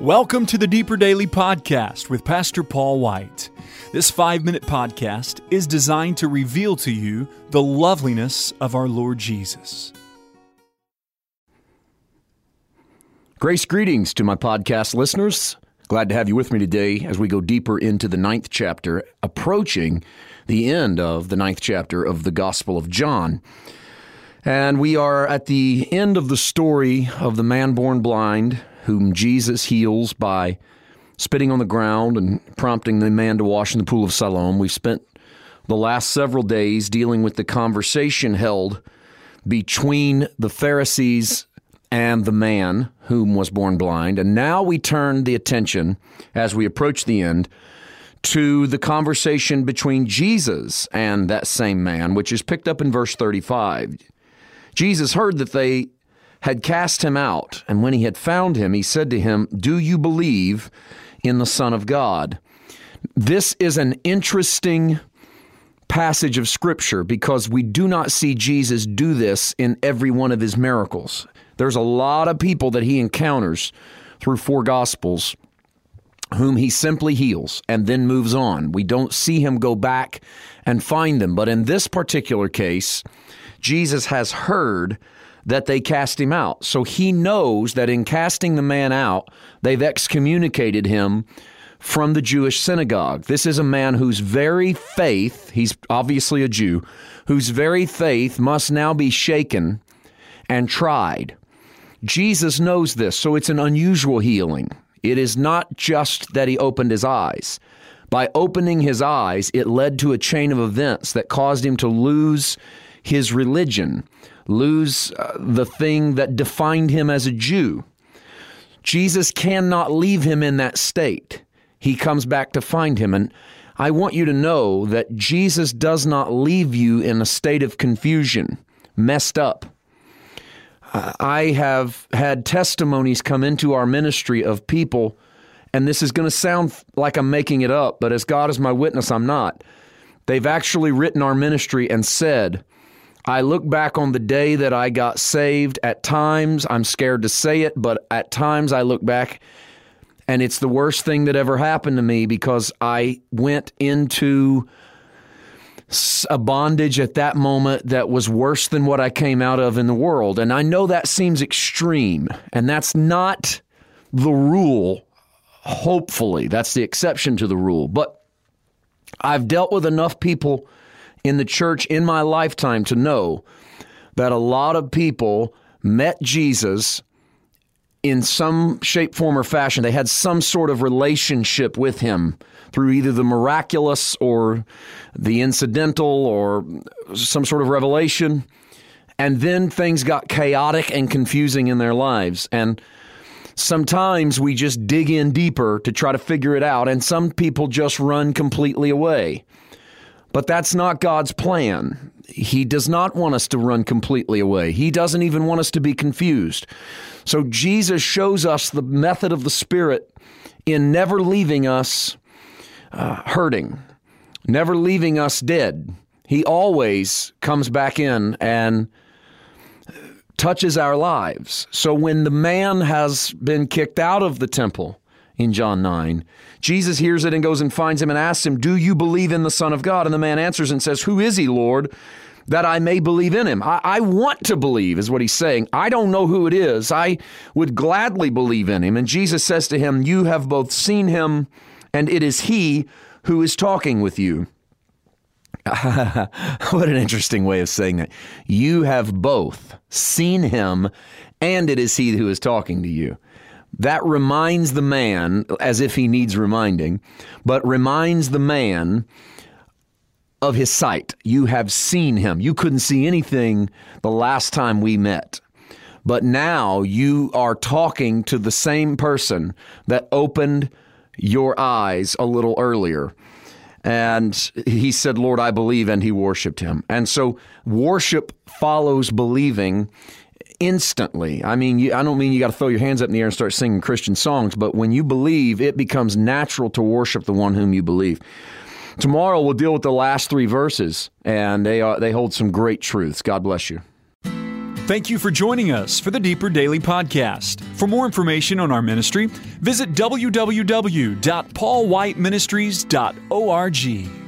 Welcome to the Deeper Daily Podcast with Pastor Paul White. This five minute podcast is designed to reveal to you the loveliness of our Lord Jesus. Grace greetings to my podcast listeners. Glad to have you with me today as we go deeper into the ninth chapter, approaching the end of the ninth chapter of the Gospel of John. And we are at the end of the story of the man born blind whom Jesus heals by spitting on the ground and prompting the man to wash in the pool of Siloam. We've spent the last several days dealing with the conversation held between the Pharisees and the man whom was born blind. And now we turn the attention, as we approach the end, to the conversation between Jesus and that same man, which is picked up in verse 35. Jesus heard that they had cast him out, and when he had found him, he said to him, Do you believe in the Son of God? This is an interesting passage of Scripture because we do not see Jesus do this in every one of his miracles. There's a lot of people that he encounters through four Gospels whom he simply heals and then moves on. We don't see him go back and find them. But in this particular case, Jesus has heard that they cast him out. So he knows that in casting the man out, they've excommunicated him from the Jewish synagogue. This is a man whose very faith, he's obviously a Jew, whose very faith must now be shaken and tried. Jesus knows this, so it's an unusual healing. It is not just that he opened his eyes. By opening his eyes, it led to a chain of events that caused him to lose his religion, lose uh, the thing that defined him as a Jew. Jesus cannot leave him in that state. He comes back to find him. And I want you to know that Jesus does not leave you in a state of confusion, messed up. I have had testimonies come into our ministry of people, and this is going to sound like I'm making it up, but as God is my witness, I'm not. They've actually written our ministry and said, I look back on the day that I got saved. At times, I'm scared to say it, but at times I look back and it's the worst thing that ever happened to me because I went into a bondage at that moment that was worse than what I came out of in the world. And I know that seems extreme, and that's not the rule. Hopefully, that's the exception to the rule. But I've dealt with enough people in the church in my lifetime to know that a lot of people met Jesus in some shape, form, or fashion. They had some sort of relationship with him through either the miraculous or the incidental or some sort of revelation. And then things got chaotic and confusing in their lives. And sometimes we just dig in deeper to try to figure it out, and some people just run completely away. But that's not God's plan. He does not want us to run completely away. He doesn't even want us to be confused. So Jesus shows us the method of the Spirit in never leaving us uh, hurting, never leaving us dead. He always comes back in and touches our lives. So when the man has been kicked out of the temple, in John 9. Jesus hears it and goes and finds him and asks him, Do you believe in the Son of God? And the man answers and says, Who is he, Lord? That I may believe in him. I, I want to believe, is what he's saying. I don't know who it is. I would gladly believe in him. And Jesus says to him, You have both seen him, and it is he who is talking with you. what an interesting way of saying that. You have both seen him, and it is he who is talking to you. That reminds the man, as if he needs reminding, but reminds the man of his sight. You have seen him. You couldn't see anything the last time we met. But now you are talking to the same person that opened your eyes a little earlier. And he said, Lord, I believe, and he worshiped him. And so worship follows believing instantly. I mean, you, I don't mean you got to throw your hands up in the air and start singing Christian songs, but when you believe, it becomes natural to worship the one whom you believe. Tomorrow we'll deal with the last three verses, and they are they hold some great truths. God bless you. Thank you for joining us for the Deeper Daily Podcast. For more information on our ministry, visit www.paulwhiteministries.org.